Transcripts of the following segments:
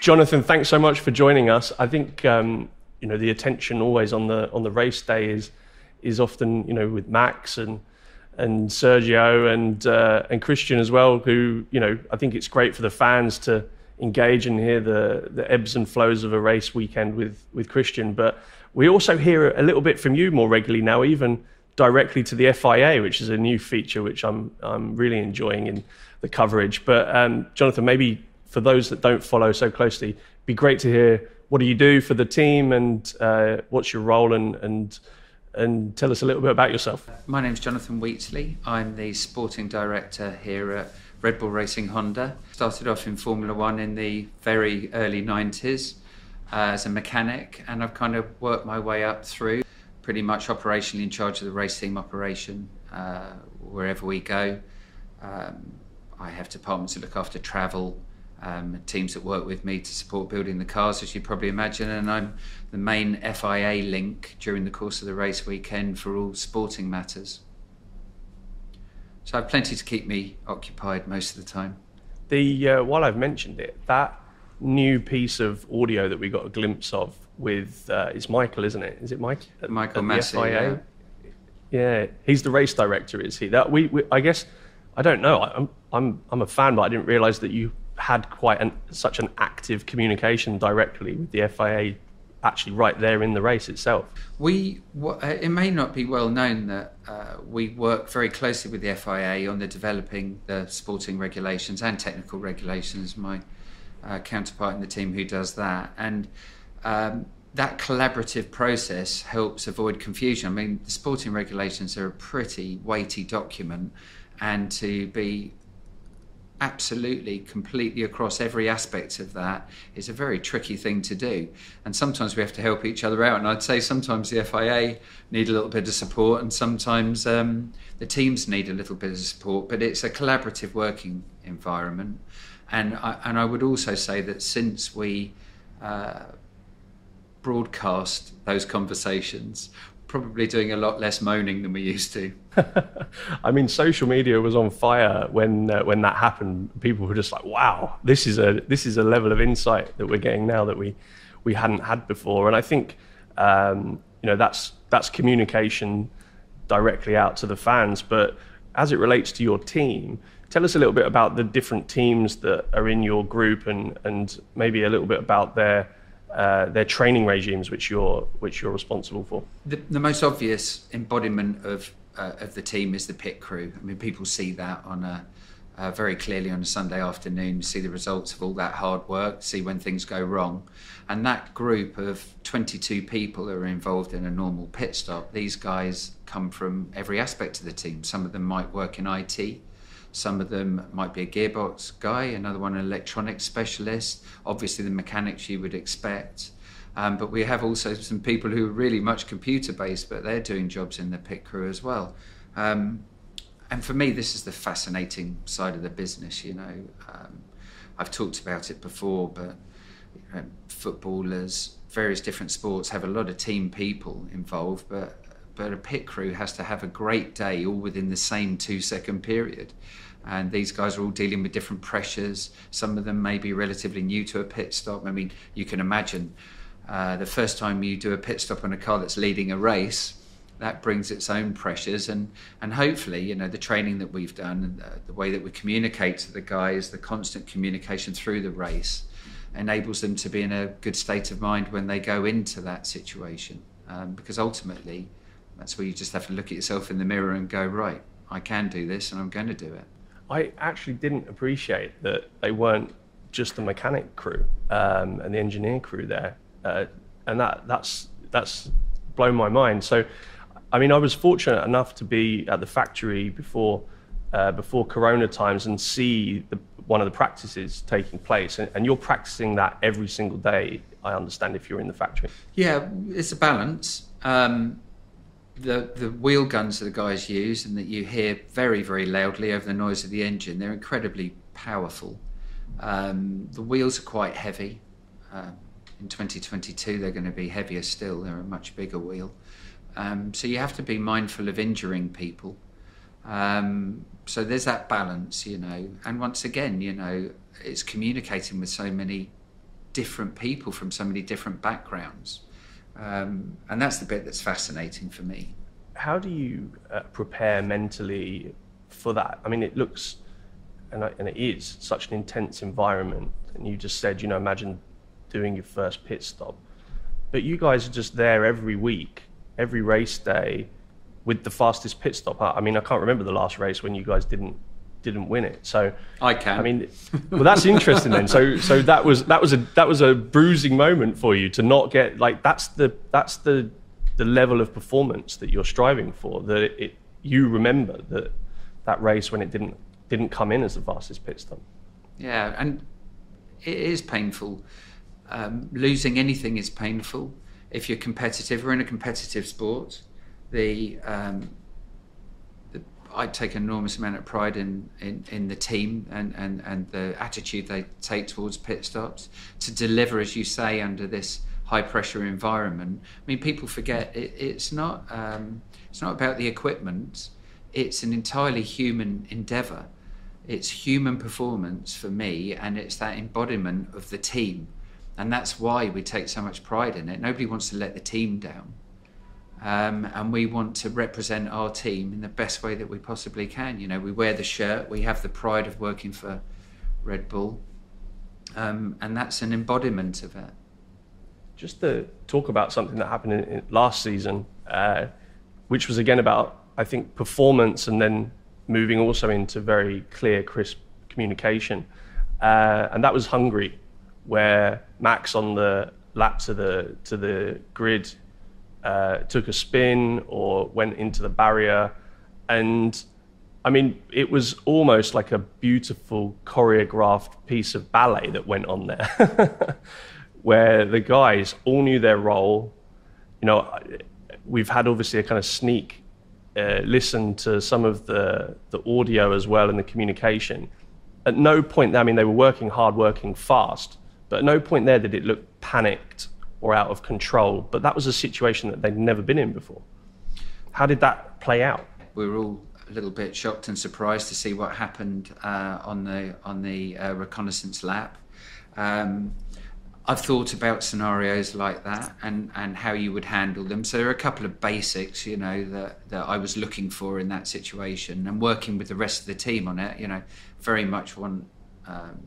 Jonathan, thanks so much for joining us. I think um, you know the attention always on the on the race day is is often you know with Max and and Sergio and uh, and Christian as well. Who you know I think it's great for the fans to engage and hear the the ebbs and flows of a race weekend with with Christian. But we also hear a little bit from you more regularly now, even directly to the FIA, which is a new feature which I'm I'm really enjoying in the coverage. But um, Jonathan, maybe for those that don't follow so closely, be great to hear what do you do for the team and uh, what's your role and and and tell us a little bit about yourself. My name is Jonathan Wheatley. I'm the sporting director here at Red Bull Racing Honda. Started off in Formula One in the very early 90s uh, as a mechanic, and I've kind of worked my way up through pretty much operationally in charge of the race team operation uh, wherever we go. Um, I have departments that look after travel, um, teams that work with me to support building the cars, as you probably imagine, and I'm the main FIA link during the course of the race weekend for all sporting matters. So I have plenty to keep me occupied most of the time. The uh, while I've mentioned it, that new piece of audio that we got a glimpse of with uh, it's Michael, isn't it? Is it Mike? Michael Masi, yeah. yeah. he's the race director, is he? That we, we I guess I don't know. I'm I'm I'm a fan, but I didn't realise that you had quite an, such an active communication directly with the FIA actually right there in the race itself. We uh, it may not be well known that uh, we work very closely with the FIA on the developing the sporting regulations and technical regulations. My uh, counterpart in the team who does that and. Um, that collaborative process helps avoid confusion. I mean, the sporting regulations are a pretty weighty document, and to be absolutely completely across every aspect of that is a very tricky thing to do. And sometimes we have to help each other out. And i'd say sometimes the fia need a little bit of support and sometimes um, the teams need a little bit of support but it's a collaborative working environment. And I, and I would also say that since we uh, broadcast those conversations probably doing a lot less moaning than we used to. I mean, social media was on fire when uh, when that happened. People were just like, "Wow, this is a this is a level of insight that we're getting now that we we hadn't had before." And I think um, you know that's that's communication directly out to the fans. But as it relates to your team, tell us a little bit about the different teams that are in your group, and and maybe a little bit about their uh, their training regimes, which you're which you're responsible for. The, the most obvious embodiment of uh, of the team is the pit crew. I mean, people see that on a uh, very clearly on a Sunday afternoon, see the results of all that hard work, see when things go wrong. And that group of 22 people who are involved in a normal pit stop, these guys come from every aspect of the team. Some of them might work in IT, some of them might be a gearbox guy, another one an electronics specialist, obviously the mechanics you would expect. Um, but we have also some people who are really much computer based, but they're doing jobs in the pit crew as well. Um, and for me, this is the fascinating side of the business. You know, um, I've talked about it before, but you know, footballers, various different sports have a lot of team people involved, but but a pit crew has to have a great day all within the same two second period. And these guys are all dealing with different pressures. Some of them may be relatively new to a pit stop. I mean, you can imagine uh, the first time you do a pit stop on a car that's leading a race, that brings its own pressures. And, and hopefully, you know, the training that we've done and the, the way that we communicate to the guys, the constant communication through the race, enables them to be in a good state of mind when they go into that situation. Um, because ultimately, that's where you just have to look at yourself in the mirror and go, right, I can do this and I'm going to do it. I actually didn't appreciate that they weren't just the mechanic crew um, and the engineer crew there, uh, and that that's that's blown my mind. So, I mean, I was fortunate enough to be at the factory before uh, before Corona times and see the, one of the practices taking place, and, and, you're practicing that every single day. I understand if you're in the factory. Yeah, it's a balance. Um, the the wheel guns that the guys use and that you hear very very loudly over the noise of the engine they're incredibly powerful. Um, the wheels are quite heavy. Uh, in 2022 they're going to be heavier still. They're a much bigger wheel. Um, so you have to be mindful of injuring people. Um, so there's that balance you know. And once again you know it's communicating with so many different people from so many different backgrounds. Um, and that's the bit that's fascinating for me. How do you uh, prepare mentally for that? I mean, it looks, and, I, and it is, such an intense environment. And you just said, you know, imagine doing your first pit stop. But you guys are just there every week, every race day, with the fastest pit stop. I mean, I can't remember the last race when you guys didn't didn't win it. So I can. I mean, well, that's interesting then. So so that was that was a that was a bruising moment for you to not get like that's the that's the the level of performance that you're striving for. That it, it you remember that that race when it didn't didn't come in as the fastest pit stop. Yeah, and it is painful. Um, losing anything is painful. If you're competitive, we're in a competitive sport. The um, I take an enormous amount of pride in, in, in the team and, and, and the attitude they take towards pit stops to deliver, as you say, under this high pressure environment. I mean, people forget it, it's not um, it's not about the equipment. It's an entirely human endeavour. It's human performance for me, and it's that embodiment of the team, and that's why we take so much pride in it. Nobody wants to let the team down. Um, and we want to represent our team in the best way that we possibly can. You know, we wear the shirt, we have the pride of working for Red Bull, um, and that's an embodiment of it. Just to talk about something that happened in, in last season, uh, which was again about I think performance, and then moving also into very clear, crisp communication, uh, and that was Hungary, where Max on the lap to the to the grid uh, took a spin or went into the barrier. And I mean, it was almost like a beautiful choreographed piece of ballet that went on there, where the guys all knew their role. You know, we've had obviously a kind of sneak uh, listen to some of the, the audio as well and the communication. At no point, I mean, they were working hard, working fast, but at no point there did it look panicked or out of control. But that was a situation that they'd never been in before. How did that play out? We were all a little bit shocked and surprised to see what happened uh, on the on the uh, reconnaissance lap. Um, I've thought about scenarios like that and, and how you would handle them. So there are a couple of basics, you know, that, that I was looking for in that situation and working with the rest of the team on it. You know, very much want um,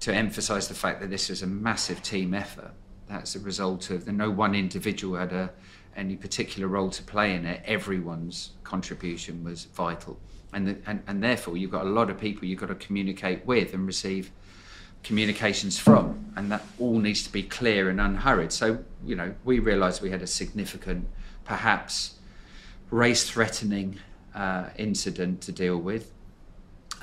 to emphasise the fact that this was a massive team effort that's a result of the no one individual had a, any particular role to play in it. Everyone's contribution was vital, and, the, and and therefore you've got a lot of people you've got to communicate with and receive communications from, and that all needs to be clear and unhurried. So you know we realised we had a significant, perhaps race-threatening uh, incident to deal with.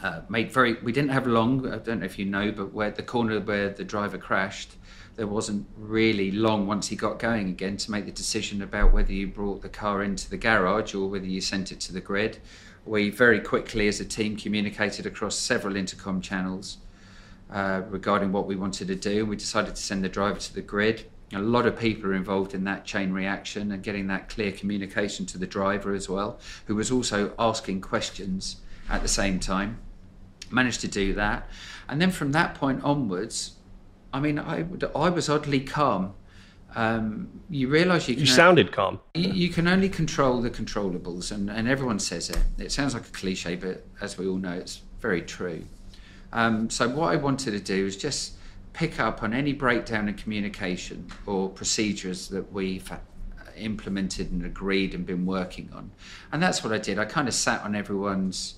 Uh, made very. We didn't have long. I don't know if you know, but where the corner where the driver crashed there wasn't really long once he got going again to make the decision about whether you brought the car into the garage or whether you sent it to the grid. We very quickly, as a team, communicated across several intercom channels uh, regarding what we wanted to do. We decided to send the driver to the grid. A lot of people are involved in that chain reaction and getting that clear communication to the driver as well, who was also asking questions at the same time. Managed to do that. And then from that point onwards, I mean, I, I was oddly calm. Um, you realise you can. You sounded calm. You, you, can only control the controllables, and, and everyone says it. It sounds like a cliche, but as we all know, it's very true. Um, so, what I wanted to do is just pick up on any breakdown in communication or procedures that we've implemented and agreed and been working on. And that's what I did. I kind of sat on everyone's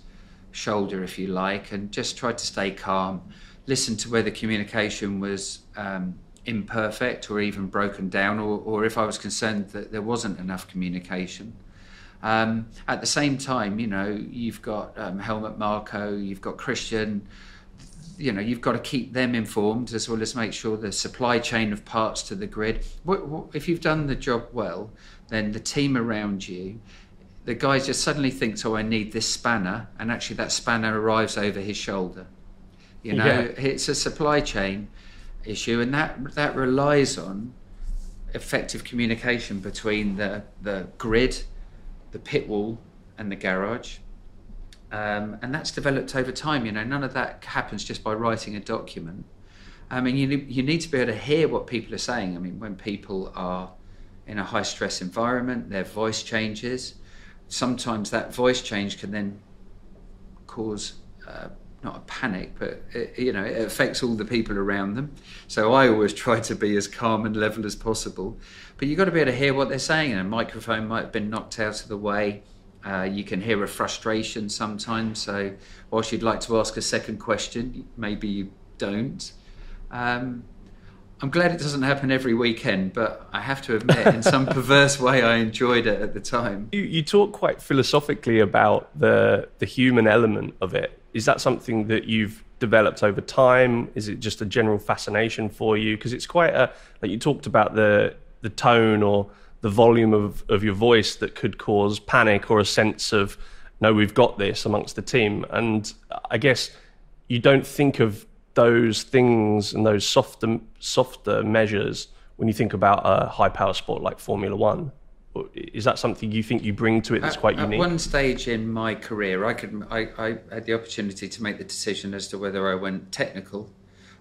shoulder, if you like, and just tried to stay calm listen to whether communication was um, imperfect or even broken down, or, or if I was concerned that there wasn't enough communication. Um, at the same time, you know, you've got um, Helmut Marko, you've got Christian, you know, you've got to keep them informed as well as make sure the supply chain of parts to the grid. What, what, if you've done the job well, then the team around you, the guy just suddenly thinks, oh, I need this spanner, and actually that spanner arrives over his shoulder. You know, yeah. it's a supply chain issue, and that that relies on effective communication between the the grid, the pit wall, and the garage. Um, and that's developed over time. You know, none of that happens just by writing a document. I mean, you, you need to be able to hear what people are saying. I mean, when people are in a high stress environment, their voice changes. Sometimes that voice change can then cause uh, not a panic, but it, you know, it affects all the people around them. So I always try to be as calm and level as possible. But you've got to be able to hear what they're saying, and a microphone might have been knocked out of the way. Uh, you can hear a frustration sometimes. So, whilst you'd like to ask a second question, maybe you don't. Um, I'm glad it doesn't happen every weekend, but I have to admit, in some perverse way, I enjoyed it at the time. You, you talk quite philosophically about the the human element of it. Is that something that you've developed over time? Is it just a general fascination for you? Because it's quite a like you talked about the the tone or the volume of, of your voice that could cause panic or a sense of no, we've got this amongst the team. And I guess you don't think of those things and those softer softer measures when you think about a high power sport like Formula One. Is that something you think you bring to it that's quite at, unique? At one stage in my career, I could I, I had the opportunity to make the decision as to whether I went technical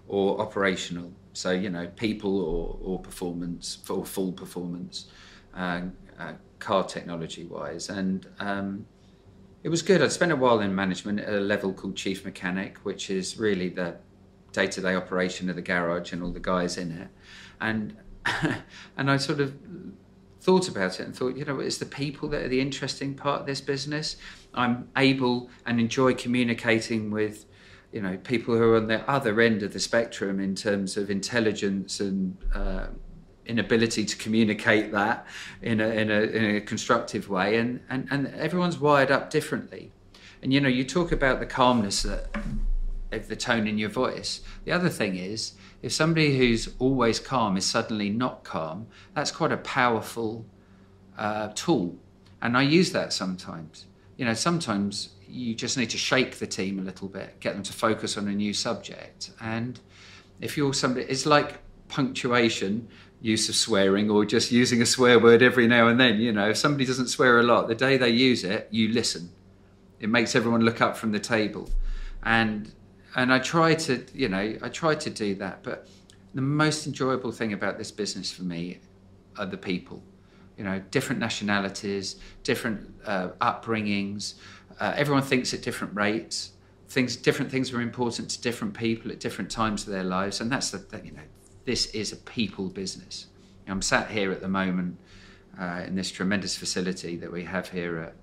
or operational. So you know, people or, or performance or full performance, uh, uh, car technology wise, and um, it was good. I spent a while in management at a level called chief mechanic, which is really the day-to-day operation of the garage and all the guys in it, and and I sort of thought about it and thought, you know, it's the people that are the interesting part of this business. I'm able and enjoy communicating with, you know, people who are on the other end of the spectrum in terms of intelligence and uh, inability to communicate that in a, in a, in a constructive way. And, and, and everyone's wired up differently. And, you know, you talk about the calmness that the tone in your voice. The other thing is, if somebody who's always calm is suddenly not calm, that's quite a powerful uh, tool. And I use that sometimes. You know, sometimes you just need to shake the team a little bit, get them to focus on a new subject. And if you're somebody, it's like punctuation, use of swearing, or just using a swear word every now and then. You know, if somebody doesn't swear a lot, the day they use it, you listen. It makes everyone look up from the table. And and I try to, you know, I try to do that. But the most enjoyable thing about this business for me are the people. You know, different nationalities, different uh, upbringings. Uh, everyone thinks at different rates. Things, different things are important to different people at different times of their lives, and that's the, you know, this is a people business. I'm sat here at the moment uh, in this tremendous facility that we have here at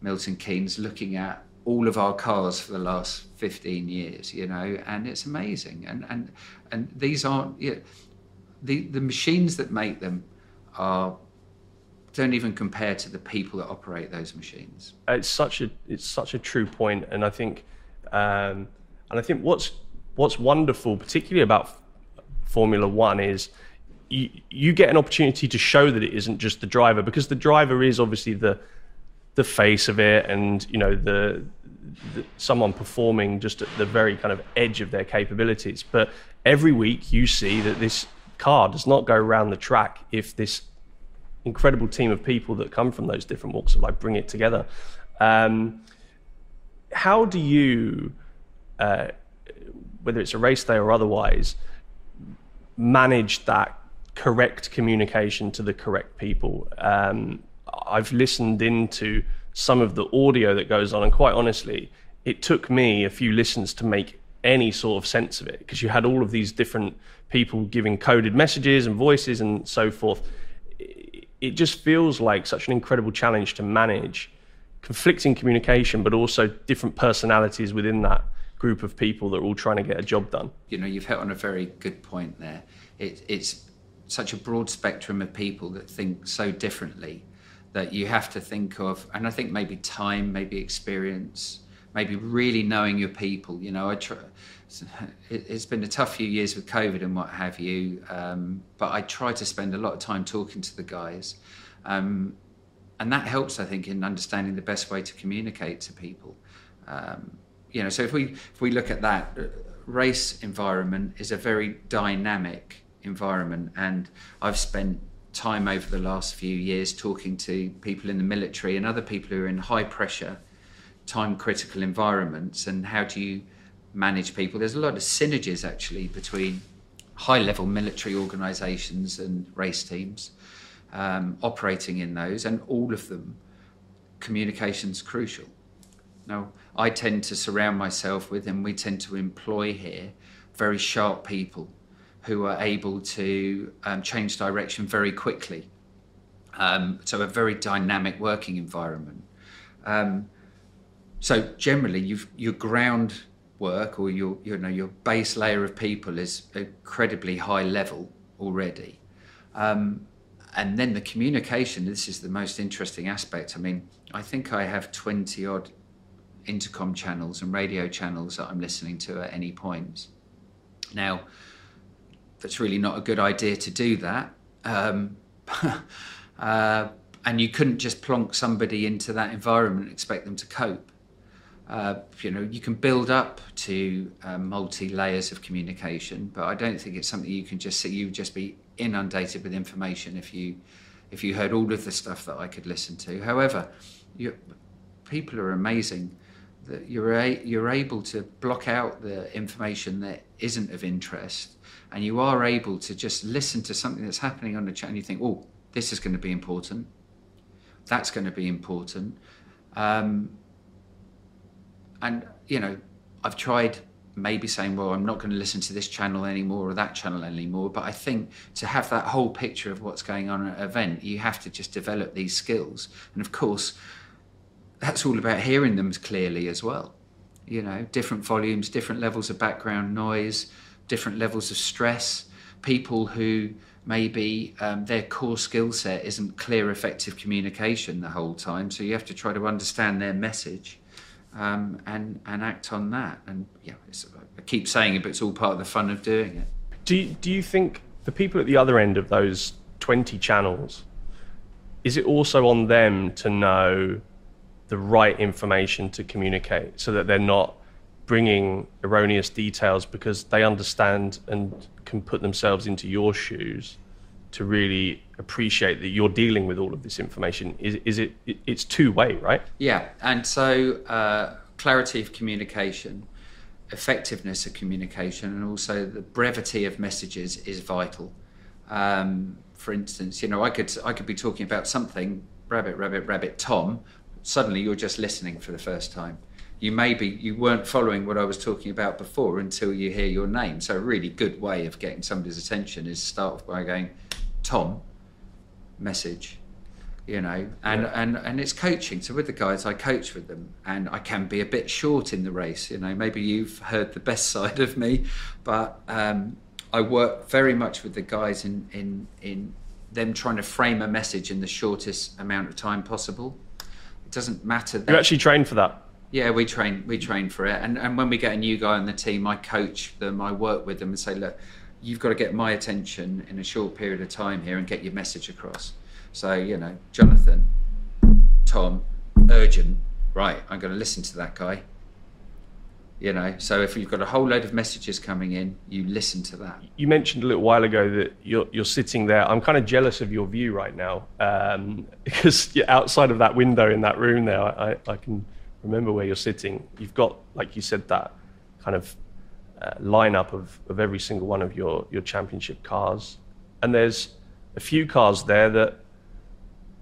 Milton Keynes, looking at all of our cars for the last 15 years, you know, and it's amazing. And and and these aren't you know, the the machines that make them are don't even compare to the people that operate those machines. It's such a it's such a true point, and I think um, and I think what's what's wonderful, particularly about Formula One, is you, you get an opportunity to show that it isn't just the driver because the driver is obviously the the face of it and you know the, the, someone performing just at the very kind of edge of their capabilities. But every week you see that this car does not go around the track if this incredible team of people that come from those different walks of life bring it together. Um, how do you uh, whether it's a race day or otherwise manage that correct communication to the correct people? Um, I've listened into some of the audio that goes on, and quite honestly, it took me a few listens to make any sort of sense of it because you had all of these different people giving coded messages and voices and so forth. It just feels like such an incredible challenge to manage conflicting communication, but also different personalities within that group of people that are all trying to get a job done. You know, you've hit on a very good point there. It, it's such a broad spectrum of people that think so differently that you have to think of, and I think maybe time, maybe experience, maybe really knowing your people. You know, I try, it's been a tough few years with COVID and what have you, um, but I try to spend a lot of time talking to the guys. Um, and that helps, I think, in understanding the best way to communicate to people. Um, you know, so if we if we look at that, uh, race environment is a very dynamic environment, and I've spent time over the last few years talking to people in the military and other people who are in high pressure, time critical environments, and how do you manage people? There's a lot of synergies actually between high level military organisations and race teams um, operating in those, and all of them, communication's crucial. Now, I tend to surround myself with, and we tend to employ here, very sharp people who are able to um, change direction very quickly. Um, so, a very dynamic working environment. Um, so, generally, your ground work or your you know your base layer of people is incredibly high level already. Um, and then the communication, this is the most interesting aspect. I mean, I think I have 20 odd intercom channels and radio channels that I'm listening to at any point. Now, that's really not a good idea to do that. Um, uh, and you couldn't just plonk somebody into that environment and expect them to cope. Uh, you know, you can build up to uh, multi layers of communication, but I don't think it's something you can just see. You just be inundated with information if you if you heard all of the stuff that I could listen to. However, you, people are amazing that you're a, you're able to block out the information that isn't of interest, and you are able to just listen to something that's happening on the chat, and you think, oh, this is going to be important. That's going to be important. Um, and you know, I've tried maybe saying, well, I'm not going to listen to this channel anymore or that channel anymore. But I think to have that whole picture of what's going on at an event, you have to just develop these skills. And of course, that's all about hearing them clearly as well. You know, different volumes, different levels of background noise, different levels of stress. People who maybe um, their core skill set isn't clear, effective communication the whole time. So you have to try to understand their message um, and and act on that. And yeah, I keep saying it, but it's all part of the fun of doing it. Do you, do you think the people at the other end of those twenty channels? Is it also on them to know the right information to communicate, so that they're not bringing erroneous details because they understand and can put themselves into your shoes to really appreciate that you're dealing with all of this information. Is, is it it's two way right? Yeah and so uh, clarity of communication effectiveness of communication and also the brevity of messages is vital. Um, for instance you know i could i could be talking about something rabbit rabbit rabbit tom suddenly you're just listening for the first time you maybe you weren't following what i was talking about before until you hear your name so a really good way of getting somebody's attention is start by going Tom message, you know, and, yeah. and, and it's coaching. So with the guys, I coach with them and I can be a bit short in the race, you know, maybe you've heard the best side of me, but um, I work very much with the guys in, in, in them trying to frame a message in the shortest amount of time possible. It doesn't matter. That, you actually train for that? Yeah, we train. We train for it, and and when we get a new guy on the team, I coach them. I work with them and say, look, you've got to get my attention in a short period of time here and get your message across. So, you know, Jonathan, Tom, urgent, right, I'm going to listen to that guy. You know, so if you've got a whole load of messages coming in, you listen to that. You mentioned a little while ago that you're, you're sitting there. I'm kind of jealous of your view right now um, because you're outside of that window in that room there. I, I can remember where you're sitting. You've got, like you said, that kind of uh, lineup of, of every single one of your, your championship cars. And there's a few cars there that,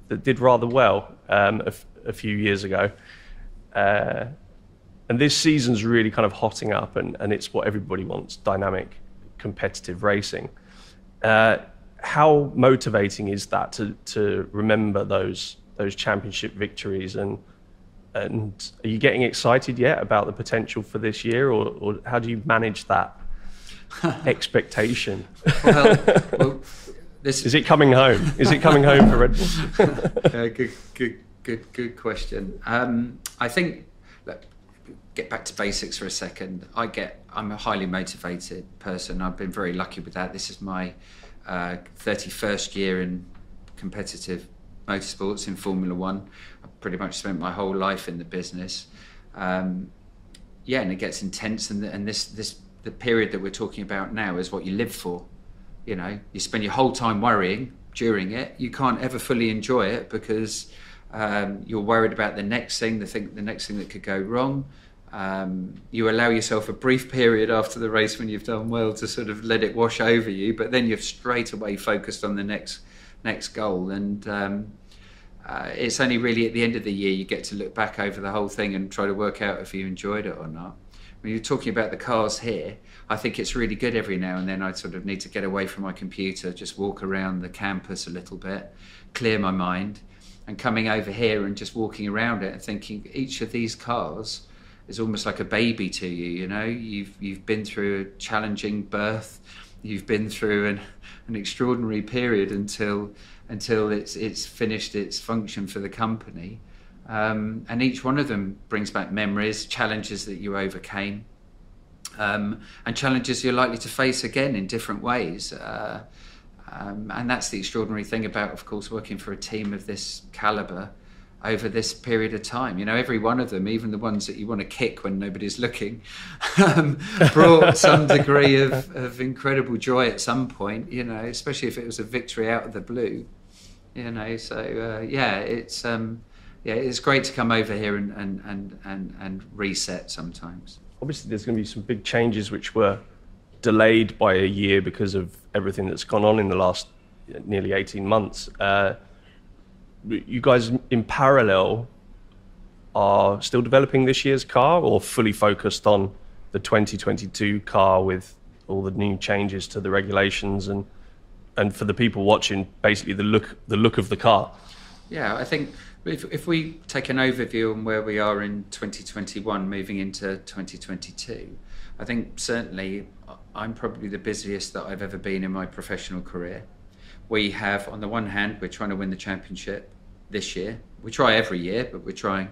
that did rather well um, a, f- a few years ago. Uh, and this season's really kind of hotting up, and, and it's what everybody wants dynamic, competitive racing. Uh, how motivating is that to, to remember those, those championship victories and and are you getting excited yet about the potential for this year, or, or how do you manage that expectation? well, well this is it coming home? Is it coming home for Red Bull? uh, good, good, good, good question. Um, I think. Look, get back to basics for a second. I get. I'm a highly motivated person. I've been very lucky with that. This is my uh, 31st year in competitive motorsports in Formula One I pretty much spent my whole life in the business. Um, yeah, and it gets intense, and, and this this the period that we're talking about now is what you live for. You know, you spend your whole time worrying during it. You can't ever fully enjoy it because um, you're worried about the next thing, the thing, the next thing that could go wrong. um, you allow yourself a brief period after the race when you've done well to sort of let it wash over you, but then you're straight away focused on the next next goal. And um, uh, it's only really at the end of the year you get to look back over the whole thing and try to work out if you enjoyed it or not. When you're talking about the cars here, I think it's really good every now and then. I sort of need to get away from my computer, just walk around the campus a little bit, clear my mind, and coming over here and just walking around it and thinking each of these cars is almost like a baby to you. You know, you've you've been through a challenging birth, you've been through an, an extraordinary period until until it's it's finished its function for the company, um, and each one of them brings back memories, challenges that you overcame, um, and challenges you're likely to face again in different ways. Uh, um, and that's the extraordinary thing about, of course, working for a team of this caliber over this period of time. You know, every one of them, even the ones that you want to kick when nobody's looking, um, brought some degree of, of incredible joy at some point, you know, especially if it was a victory out of the blue, you know. So, uh, yeah, it's. Um, yeah, it's great to come over here and, and, and, and, and reset sometimes. Obviously, there's going to be some big changes which were delayed by a year because of everything that's gone on in the last nearly 18 months. Uh, you guys in parallel are still developing this year's car or fully focused on the 2022 car with all the new changes to the regulations and and for the people watching basically the look the look of the car? Yeah i think if, if we take an overview on where we are in 2021 moving into 2022 i think certainly i'm probably the busiest that i've ever been in my professional career we have on the one hand we're trying to win the championship this year. We try every year, but we're trying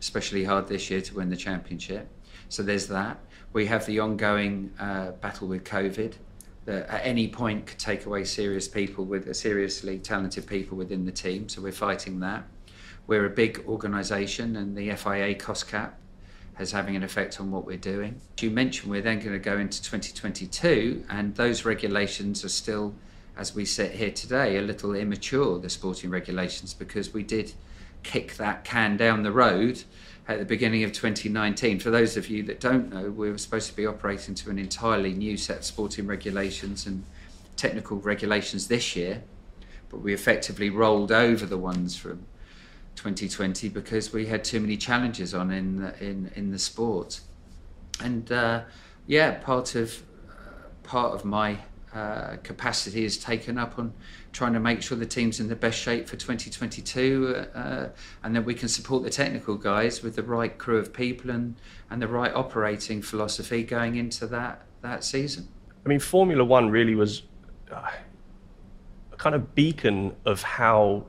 especially hard this year to win the championship. So there's that. We have the ongoing uh, battle with COVID that at any point could take away serious people with uh, seriously talented people within the team. So we're fighting that. We're a big organisation, and the FIA cost cap has having an effect on what we're doing. As you mentioned, we're then going to go into 2022, and those regulations are still as we sit here today, a little immature, the sporting regulations, because we did kick that can down the road at the beginning of 2019. For those of you that don't know, we were supposed to be operating to an entirely new set of sporting regulations and technical regulations this year, but we effectively rolled over the ones from 2020 because we had too many challenges on in the, in in the sport. And uh, yeah, part of uh, part of my uh, capacity is taken up on trying to make sure the team's in the best shape for 2022 uh, and that we can support the technical guys with the right crew of people and, and the right operating philosophy going into that, that season. I mean, Formula One really was uh, a kind of beacon of how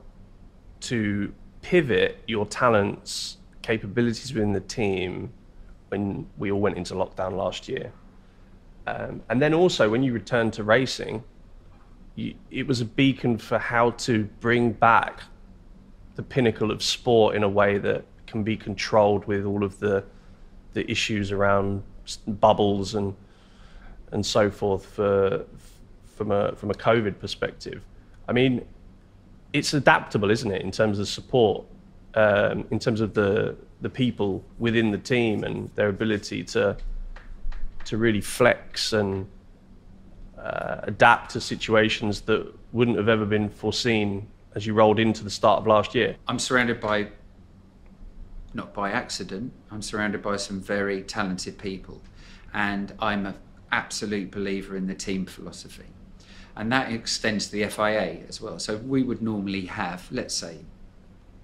to pivot your talents, capabilities within the team when we all went into lockdown last year. Um, and then also, when you return to racing, you, it was a beacon for how to bring back the pinnacle of sport in a way that can be controlled with all of the the issues around bubbles and and so forth for from a from a COVID perspective. I mean, it's adaptable, isn't it, in terms of support, um, in terms of the the people within the team and their ability to to really flex and uh, adapt to situations that wouldn't have ever been foreseen as you rolled into the start of last year? I'm surrounded by, not by accident, I'm surrounded by some very talented people. And I'm an absolute believer in the team philosophy. And that extends to the FIA as well. So we would normally have, let's say,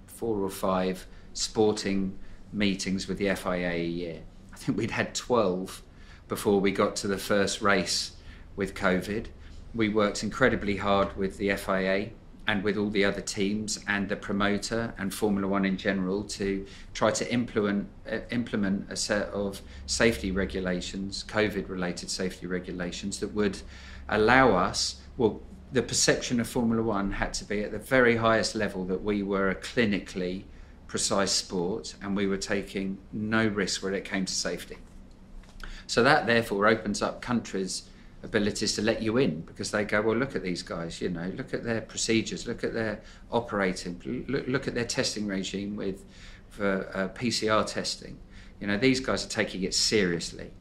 four or five sporting meetings with the FIA a year. I think we'd had 12 before we got to the first race with COVID. We worked incredibly hard with the FIA and with all the other teams and the promoter and Formula One in general to try to implement uh, implement a set of safety regulations, COVID-related safety regulations that would allow us. Well, the perception of Formula One had to be at the very highest level that we were a clinically precise sport and we were taking no risk when it came to safety. So that therefore opens up countries' abilities to let you in because they go, well, look at these guys, you know, look at their procedures, look at their operating, look, look at their testing regime with for uh, PCR testing. You know, these guys are taking it seriously.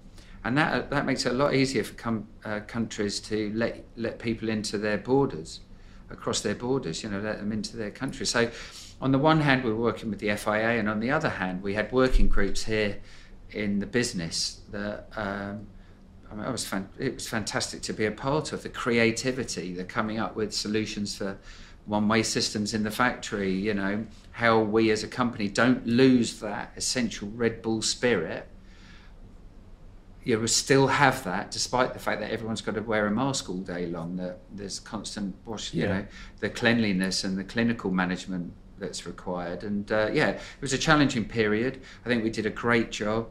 And that, that makes it a lot easier for com- uh, countries to let, let people into their borders, across their borders, you know, let them into their country. So, on the one hand, we were working with the FIA, and on the other hand, we had working groups here in the business that um, I mean, it was fan- it was fantastic to be a part of the creativity, the coming up with solutions for one-way systems in the factory. You know how we as a company don't lose that essential Red Bull spirit. You still have that, despite the fact that everyone's got to wear a mask all day long. That there's constant wash, you Yeah. know, the cleanliness and the clinical management that's required. And uh, yeah, it was a challenging period. I think we did a great job.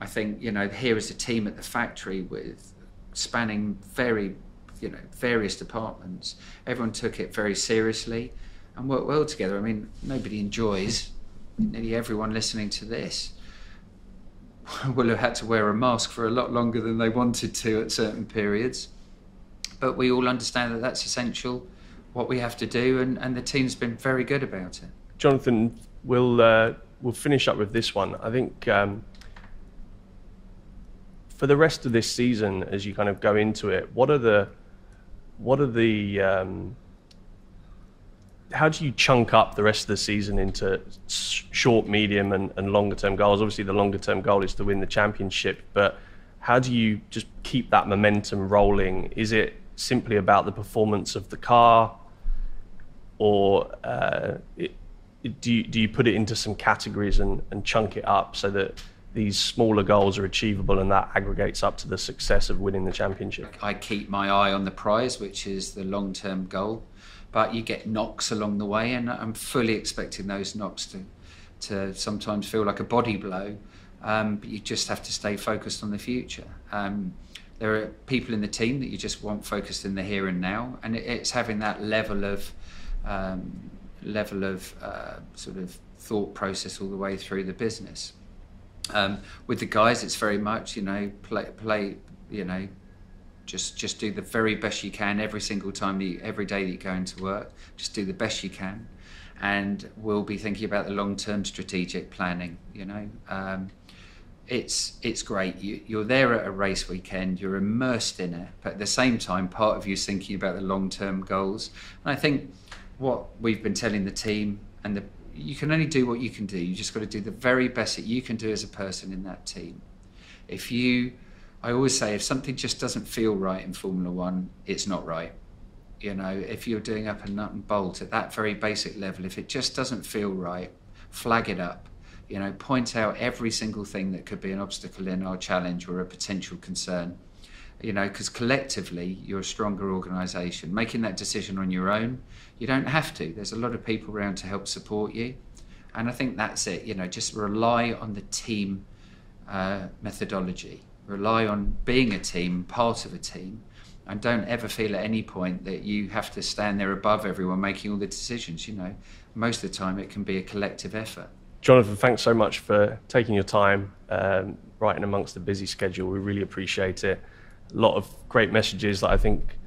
I think you know here is a team at the factory with spanning very you know various departments. Everyone took it very seriously and worked well together. I mean, nobody enjoys nearly everyone listening to this will have had to wear a mask for a lot longer than they wanted to at certain periods. But we all understand that that's essential, what we have to do, and, and the team's been very good about it. Jonathan, we'll uh, we'll finish up with this one. I think um, for the rest of this season, as you kind of go into it, what are the what are the um, how do you chunk up the rest of the season into short, medium, and, and longer term goals? Obviously, the longer term goal is to win the championship, but how do you just keep that momentum rolling? Is it simply about the performance of the car, or uh, it, do you, do you put it into some categories and, and chunk it up so that these smaller goals are achievable and that aggregates up to the success of winning the championship? I keep my eye on the prize, which is the long term goal. But you get knocks along the way, and I'm fully expecting those knocks to, to sometimes feel like a body blow. Um, but you just have to stay focused on the future. Um, there are people in the team that you just want focused in the here and now, and it, it's having that level of um, level of uh, sort of thought process all the way through the business. Um, with the guys, it's very much you know play play you know just just do the very best you can every single time you, every day that you go into work. Just do the best you can, and we'll be thinking about the long term strategic planning. You know. Um, it's it's great. You, you're there at a race weekend. You're immersed in it, but at the same time, part of you thinking about the long term goals. And I think what we've been telling the team and the you can only do what you can do. You just got to do the very best that you can do as a person in that team. If you, I always say, if something just doesn't feel right in Formula One, it's not right. You know, if you're doing up a nut and bolt at that very basic level, if it just doesn't feel right, flag it up. You know, point out every single thing that could be an obstacle in our challenge or a potential concern. You know, because collectively you're a stronger organisation. Making that decision on your own, you don't have to. There's a lot of people around to help support you, and I think that's it. You know, just rely on the team uh, methodology. Rely on being a team, part of a team, and don't ever feel at any point that you have to stand there above everyone making all the decisions. You know, most of the time it can be a collective effort. Jonathan, thanks so much for taking your time, um, right in amongst the busy schedule. We really appreciate it. A lot of great messages that I think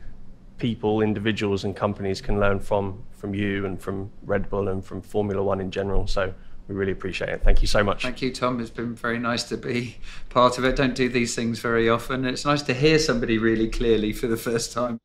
people, individuals, and companies can learn from from you and from Red Bull and from Formula One in general. So we really appreciate it. Thank you so much. Thank you, Tom. It's been very nice to be part of it. Don't do these things very often. It's nice to hear somebody really clearly for the first time.